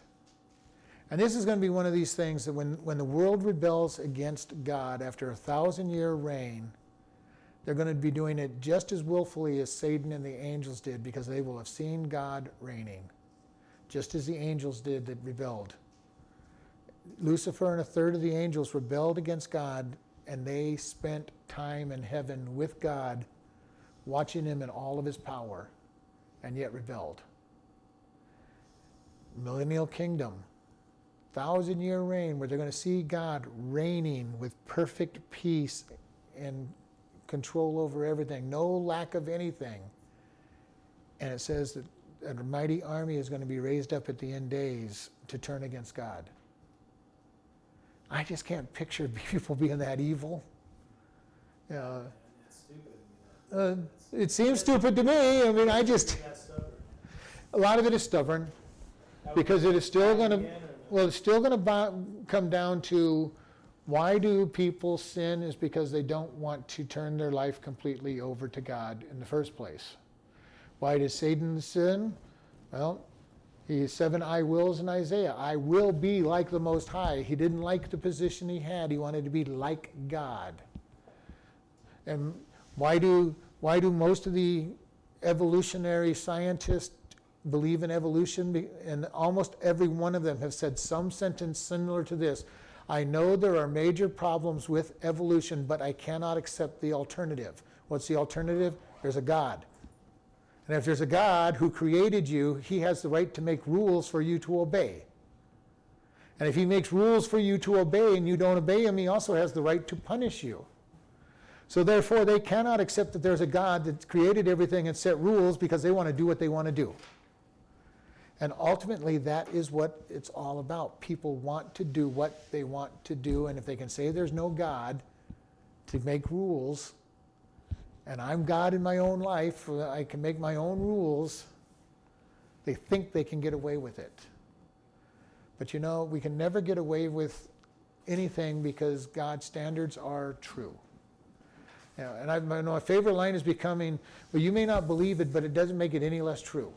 And this is going to be one of these things that when, when the world rebels against God after a thousand year reign, they're going to be doing it just as willfully as Satan and the angels did because they will have seen God reigning, just as the angels did that rebelled. Lucifer and a third of the angels rebelled against God, and they spent time in heaven with God, watching him in all of his power, and yet rebelled. Millennial kingdom thousand year reign where they're going to see God reigning with perfect peace and control over everything, no lack of anything. And it says that a mighty army is going to be raised up at the end days to turn against God. I just can't picture [LAUGHS] people being that evil. Uh, uh, it seems stupid to me. I mean, I just. A lot of it is stubborn because it is still going to well, it's still going to come down to why do people sin is because they don't want to turn their life completely over to God in the first place. Why does Satan sin? Well, he has seven I wills in Isaiah. I will be like the Most High. He didn't like the position he had. He wanted to be like God. And why do why do most of the evolutionary scientists believe in evolution, and almost every one of them have said some sentence similar to this I know there are major problems with evolution, but I cannot accept the alternative. What's the alternative? There's a God. And if there's a God who created you, he has the right to make rules for you to obey. And if he makes rules for you to obey and you don't obey him, he also has the right to punish you. So therefore, they cannot accept that there's a God that created everything and set rules because they want to do what they want to do. And ultimately, that is what it's all about. People want to do what they want to do, and if they can say there's no God to make rules, and I'm God in my own life, uh, I can make my own rules, they think they can get away with it. But you know, we can never get away with anything because God's standards are true. And I, my favorite line is becoming, well, you may not believe it, but it doesn't make it any less true.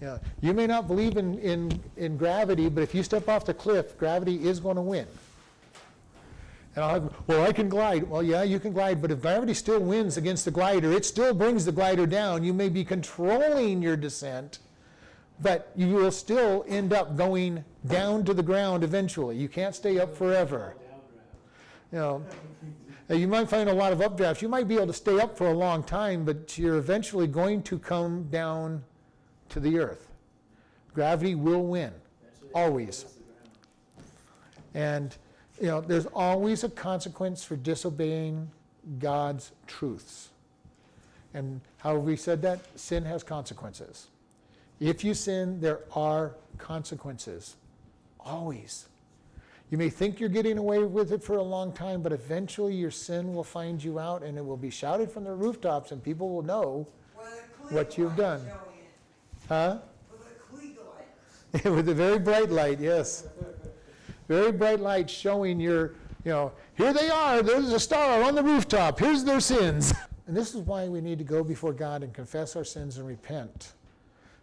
Yeah, you may not believe in, in, in gravity, but if you step off the cliff, gravity is going to win. And I'll have, well, I can glide. Well, yeah, you can glide, but if gravity still wins against the glider, it still brings the glider down. You may be controlling your descent, but you will still end up going down to the ground eventually. You can't stay up forever. You know, you might find a lot of updrafts. You might be able to stay up for a long time, but you're eventually going to come down to the earth. Gravity will win, always. And, you know, there's always a consequence for disobeying God's truths. And how have we said that? Sin has consequences. If you sin, there are consequences. Always. You may think you're getting away with it for a long time, but eventually your sin will find you out and it will be shouted from the rooftops and people will know what you've done. Huh? With [LAUGHS] a. With a very bright light, yes. Very bright light showing your, you know, here they are, there's a star on the rooftop, here's their sins. [LAUGHS] And this is why we need to go before God and confess our sins and repent.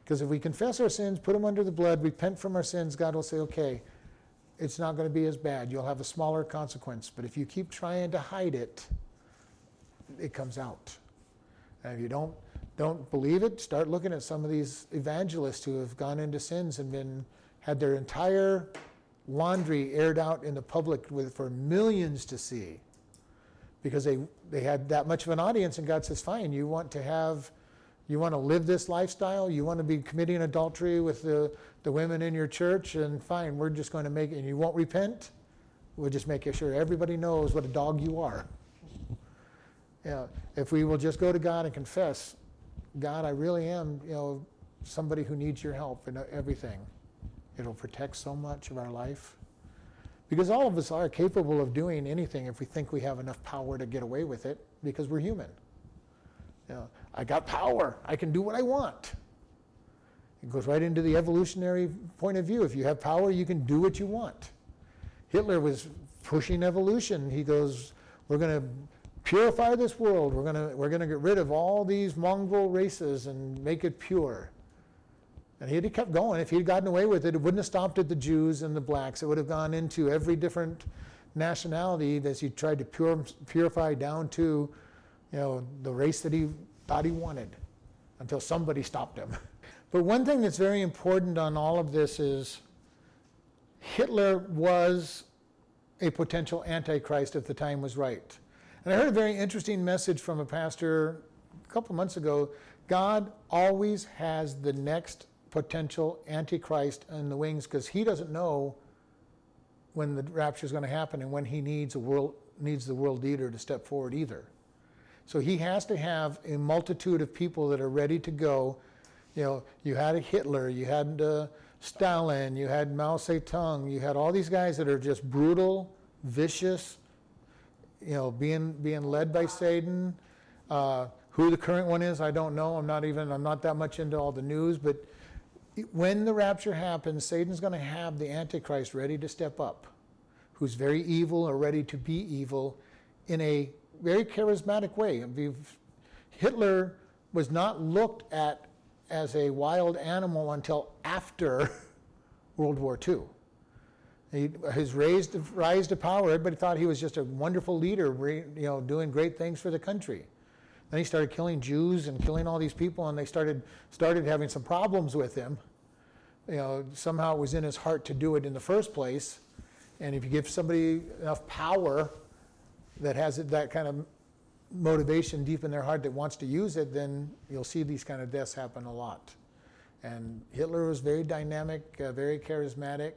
Because if we confess our sins, put them under the blood, repent from our sins, God will say, okay, it's not going to be as bad. You'll have a smaller consequence. But if you keep trying to hide it, it comes out. And if you don't don't believe it, start looking at some of these evangelists who have gone into sins and been had their entire laundry aired out in the public with, for millions to see. Because they, they had that much of an audience and God says, fine, you want to have, you want to live this lifestyle, you want to be committing adultery with the, the women in your church, and fine, we're just going to make and you won't repent, we'll just make sure everybody knows what a dog you are. [LAUGHS] Yeah, if we will just go to God and confess, God, I really am, you know, somebody who needs your help in everything. It'll protect so much of our life. Because all of us are capable of doing anything if we think we have enough power to get away with it, because we're human. You know, I got power. I can do what I want. It goes right into the evolutionary point of view. If you have power, you can do what you want. Hitler was pushing evolution. He goes, We're going to purify this world. We're going we're to get rid of all these mongrel races and make it pure. And have kept going. If he'd gotten away with it, it wouldn't have stopped at the Jews and the blacks. It would have gone into every different nationality that he tried to pure, purify down to, you know, the race that he thought he wanted until somebody stopped him. [LAUGHS] But one thing that's very important on all of this is Hitler was a potential antichrist if the time was right. And I heard a very interesting message from a pastor a couple months ago. God always has the next potential antichrist in the wings because he doesn't know when the rapture is going to happen and when he needs a world needs the world leader to step forward either. So he has to have a multitude of people that are ready to go. You know, you had a Hitler, you had uh, Stalin, you had Mao Zedong, you had all these guys that are just brutal, vicious, you know, being being led by Satan. Uh, who the current one is, I don't know. I'm not even. I'm not that much into all the news, but when the rapture happens, Satan's going to have the Antichrist ready to step up, who's very evil or ready to be evil, in a very charismatic way. Hitler was not looked at as a wild animal until after [LAUGHS] World War II. He, his raised, rise to power, everybody thought he was just a wonderful leader, you know, doing great things for the country. Then he started killing Jews and killing all these people, and they started started having some problems with him. You know, somehow it was in his heart to do it in the first place, And if you give somebody enough power that has that kind of motivation deep in their heart that wants to use it, then you'll see these kind of deaths happen a lot. And Hitler was very dynamic, uh, very charismatic.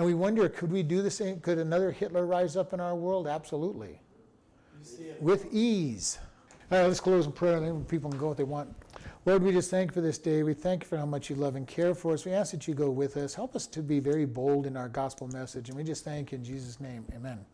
And we wonder, could we do the same? Could another Hitler rise up in our world? Absolutely. With ease. All right, let's close in prayer, and then people can go what they want. Lord, we just thank you for this day. We thank you for how much you love and care for us. We ask that you go with us. Help us to be very bold in our gospel message. And we just thank you in Jesus' name. Amen.